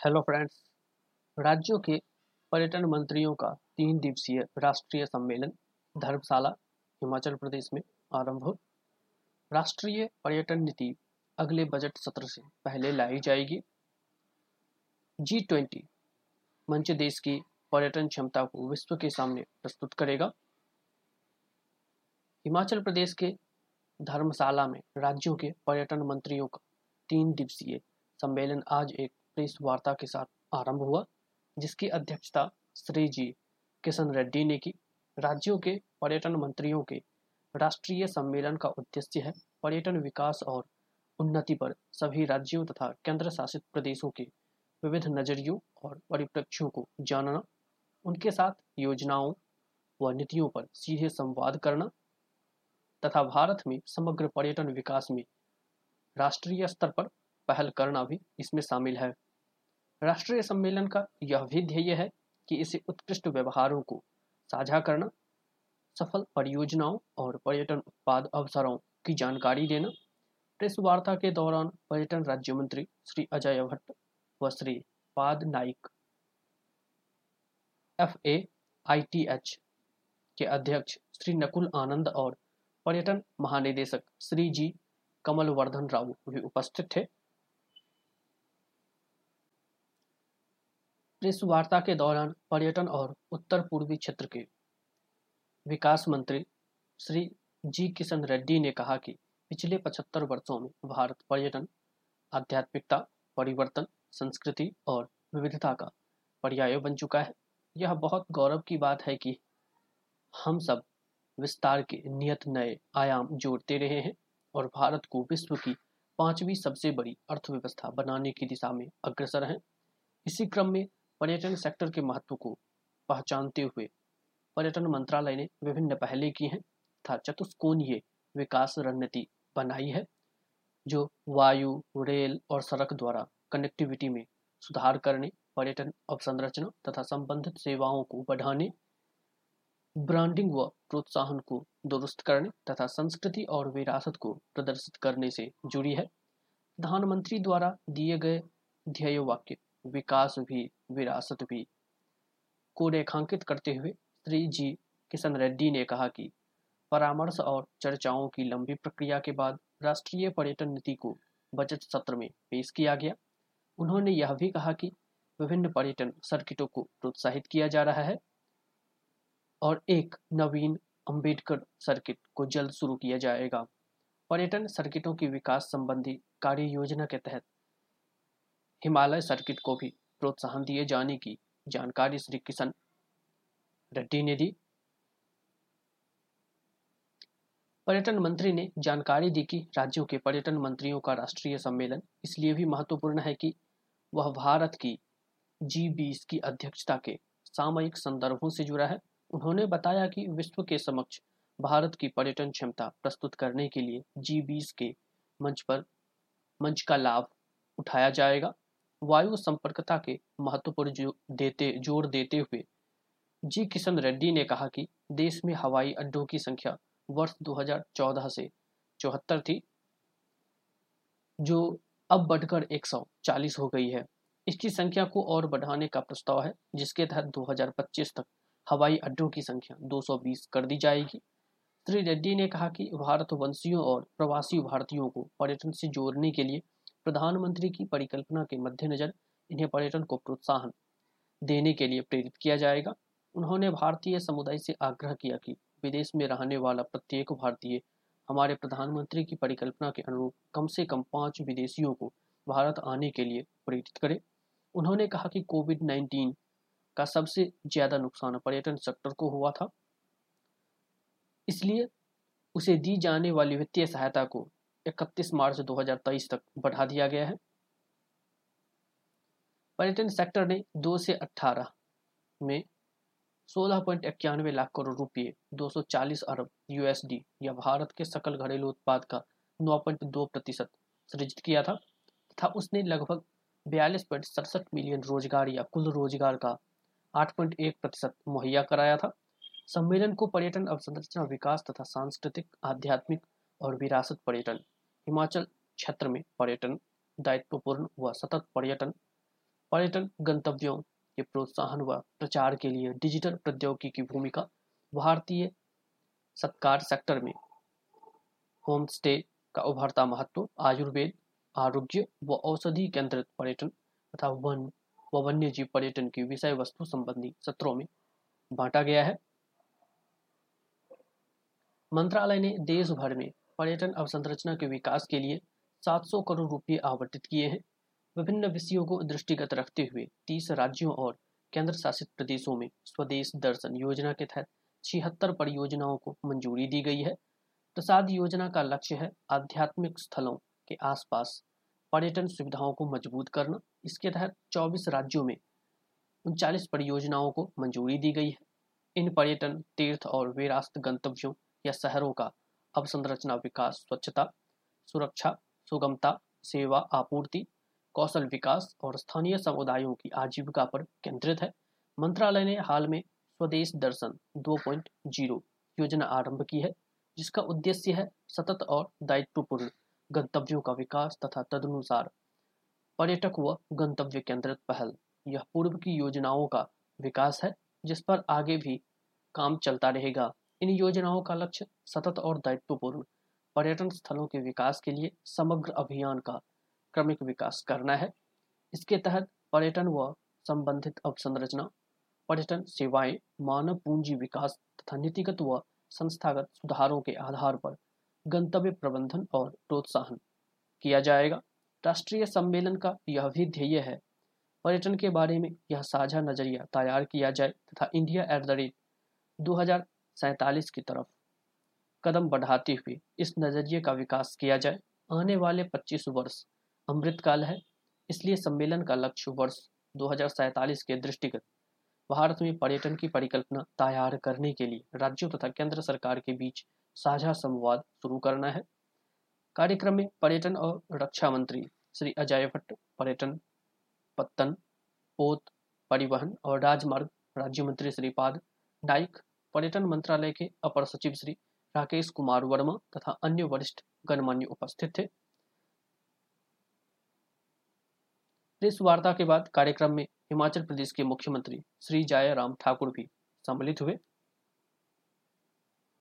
Hello friends राज्यों के पर्यटन मंत्रियों का तीन दिवसीय राष्ट्रीय सम्मेलन धर्मशाला, हिमाचल प्रदेश में आरंभ राष्ट्रीय पर्यटन नीति अगले बजट सत्र से पहले लाई जाएगी। जी ट्वेंटी मंच देश की पर्यटन क्षमता को विश्व के सामने प्रस्तुत करेगा। हिमाचल प्रदेश के धर्मशाला में राज्यों के पर्यटन मंत्रियों का तीन दिवसीय सम्मेलन आज एक प्रेस वार्ता के साथ आरंभ हुआ, जिसकी अध्यक्षता श्री जी किशन रेड्डी ने की। राज्यों के पर्यटन मंत्रियों के राष्ट्रीय सम्मेलन का उद्देश्य है पर्यटन विकास और उन्नति पर सभी राज्यों तथा केंद्र शासित प्रदेशों के विविध नजरियों और परिप्रेक्ष्यों को जानना, उनके साथ योजनाओं व नीतियों पर सीधे संवाद करना तथा भारत में समग्र पर्यटन विकास में राष्ट्रीय स्तर पर पहल करना भी इसमें शामिल है। राष्ट्रीय सम्मेलन का यह भी ध्येय है कि इसे उत्कृष्ट व्यवहारों को साझा करना, सफल परियोजनाओं और पर्यटन उत्पाद अवसरों की जानकारी देना। प्रेस वार्ता के दौरान पर्यटन राज्य मंत्री श्री अजय भट्ट व Shripad Naik, F A I T H के अध्यक्ष श्री नकुल आनंद और पर्यटन महानिदेशक श्री जी कमल वर्धन राव भी उपस्थित थे। प्रेस वार्ता के दौरान पर्यटन और उत्तर पूर्वी क्षेत्र के विकास मंत्री श्री जी किशन रेड्डी ने कहा कि पिछले 75 वर्षों में भारत पर्यटन, आध्यात्मिकता, परिवर्तन, संस्कृति और विविधता का पर्याय बन चुका है। यह बहुत गौरव की बात है कि हम सब विस्तार के नियत नए आयाम जोड़ते रहे हैं और भारत को विश्व की पांचवी सबसे बड़ी अर्थव्यवस्था बनाने की दिशा में अग्रसर हैं। इसी क्रम में पर्यटन सेक्टर के महत्व को पहचानते हुए पर्यटन मंत्रालय ने विभिन्न पहले की हैं तथा चतुष्कोणीय विकास रणनीति बनाई है, जो वायु, रेल और सड़क द्वारा कनेक्टिविटी में सुधार करने, पर्यटन अवसंरचना तथा संबंधित सेवाओं को बढ़ाने ब्रांडिंग व प्रोत्साहन को दुरुस्त करने तथा संस्कृति और विरासत को प्रदर्शित करने से जुड़ी है। प्रधानमंत्री द्वारा दिए गए ध्येय वाक्य विकास भी, विरासत भी। को रेखांकित करते हुए श्री जी किशन रेड्डी ने कहा कि परामर्श और चर्चाओं की लंबी प्रक्रिया के बाद राष्ट्रीय पर्यटन नीति को बजट सत्र में पेश किया गया। उन्होंने यह भी कहा कि विभिन्न पर्यटन सर्किटों को प्रोत्साहित किया जा रहा है और एक नवीन अंबेडकर सर्किट को जल्द शुरू किया जाएगा। पर्यटन सर्किटों की विकास संबंधी कार्य योजना के तहत हिमालय सर्किट को भी प्रोत्साहन दिए जाने की जानकारी श्री किशन रेड्डी ने दी। पर्यटन मंत्री ने जानकारी दी कि राज्यों के पर्यटन मंत्रियों का राष्ट्रीय सम्मेलन इसलिए भी महत्वपूर्ण है कि वह भारत की जी बीस की अध्यक्षता के सामयिक संदर्भों से जुड़ा है। उन्होंने बताया कि विश्व के समक्ष भारत की पर्यटन क्षमता प्रस्तुत करने के लिए जी बीस के मंच पर, मंच का लाभ उठाया जाएगा। वायु संपर्कता के महत्व पर जो देते, ज़ोर देते हुए, जी किशन रेड्डी ने कहा कि देश में हवाई अड्डों की संख्या वर्ष 2014 से चौहत्तर थी, जो अब बढ़कर 140 हो गई है। इसकी संख्या को और बढ़ाने का प्रस्ताव है, जिसके तहत 2025 तक हवाई अड्डों की संख्या 220 कर दी जाएगी। श्री रेड्डी ने कहा कि भारत वंशियों और प्रवासी भारतीयों को पर्यटन से जोड़ने के लिए प्रधानमंत्री की परिकल्पना के मद्देनजर इन्हें पर्यटन को प्रोत्साहन देने के लिए प्रेरित किया जाएगा। उन्होंने भारतीय समुदाय से आग्रह किया कि विदेश में रहने वाला प्रत्येक भारतीय हमारे प्रधानमंत्री की परिकल्पना के अनुरूप कम से कम पाँच विदेशियों को भारत आने के लिए प्रेरित करे। उन्होंने कहा कि कोविड 19 का सबसे ज़्यादा नुकसान पर्यटन सेक्टर को हुआ था। इसलिए उसे दी जाने वाली वित्तीय सहायता को 31 मार्च 2023 तक बढ़ा दिया गया है। पर्यटन सेक्टर ने 2 से 18 में सोलह पॉइंट इक्यानवे लाख करोड़ रुपए 240 अरब यूएसडी या भारत के सकल घरेलू उत्पाद का 9.2 प्रतिशत सृजित किया था तथा उसने लगभग बयालीस पॉइंट सड़सठ मिलियन रोज़गार या कुल रोज़गार का 8.1 प्रतिशत मुहैया कराया था। सम्मेलन को पर्यटन अवसंरचना विकास तथा सांस्कृतिक, आध्यात्मिक और विरासत पर्यटन हिमाचल क्षेत्र में पर्यटन दायित्वपूर्ण व सतत पर्यटन पर्यटन गंतव्यों के प्रोत्साहन व प्रचार के लिए डिजिटल प्रौद्योगिकी की भूमिका भारतीय सत्कार सेक्टर में होम स्टे का उभरता महत्व, आयुर्वेद, आरोग्य व औषधि केंद्रित पर्यटन तथा वन व वन्य जीव पर्यटन की विषय वस्तु संबंधी सत्रों में बांटा गया है। मंत्रालय ने देश भर में पर्यटन अवसंरचना के विकास के लिए 700 करोड़ रुपये आवंटित किए हैं। विभिन्न विषयों को दृष्टिगत रखते हुए 30 राज्यों और केंद्र शासित प्रदेशों में स्वदेश दर्शन योजना के तहत छिहत्तर परियोजनाओं को मंजूरी दी गई है। प्रसाद योजना का लक्ष्य है आध्यात्मिक स्थलों के आसपास पर्यटन सुविधाओं को मज़बूत करना। इसके तहत 24 राज्यों में उनचालीस परियोजनाओं को मंजूरी दी गई है। इन पर्यटन, तीर्थ और विरासत गंतव्यों या शहरों का अवसंरचना विकास, स्वच्छता, सुरक्षा, सुगमता, सेवा, आपूर्ति, कौशल विकास और स्थानीय समुदायों की आजीविका पर केंद्रित है। मंत्रालय ने हाल में स्वदेश दर्शन 2.0 योजना आरंभ की है, जिसका उद्देश्य है सतत और दायित्वपूर्ण गंतव्यों का विकास तथा तदनुसार पर्यटक व गंतव्य केंद्रित पहल। यह पूर्व की योजनाओं का विकास है, जिस पर आगे भी काम चलता रहेगा। इन योजनाओं का लक्ष्य सतत और दायित्वपूर्ण पर्यटन स्थलों के विकास के लिए समग्र अभियान का क्रमिक विकास करना है। इसके तहत पर्यटन व संबंधित अवसंरचना, पर्यटन सेवाएँ, मानव पूंजी विकास तथा नीतिगत व संस्थागत सुधारों के आधार पर गंतव्य प्रबंधन और प्रोत्साहन किया जाएगा। राष्ट्रीय सम्मेलन का यह भी ध्येय है। पर्यटन के बारे में यह साझा नज़रिया तैयार किया जाए तथा इंडिया एट द रेट दो की तरफ़ कदम बढ़ाते हुए इस नज़रिए का विकास किया जाए। आने वाले 25 वर्ष अमृतकाल है, इसलिए सम्मेलन का लक्ष्य वर्ष दो के दृष्टिगत भारत में पर्यटन की परिकल्पना तैयार करने के लिए राज्यों तथा केंद्र सरकार के बीच साझा संवाद शुरू करना है। कार्यक्रम में पर्यटन और रक्षा मंत्री श्री अजय भट्ट, पर्यटन पत्तन, पोत, परिवहन और राजमार्ग राज्य मंत्री श्रीपाद नाइक पर्यटन मंत्रालय के अपर सचिव श्री राकेश कुमार वर्मा तथा अन्य वरिष्ठ गणमान्य उपस्थित थे। इस वार्ता के बाद कार्यक्रम में हिमाचल प्रदेश के मुख्यमंत्री श्री जयराम ठाकुर भी सम्मिलित हुए।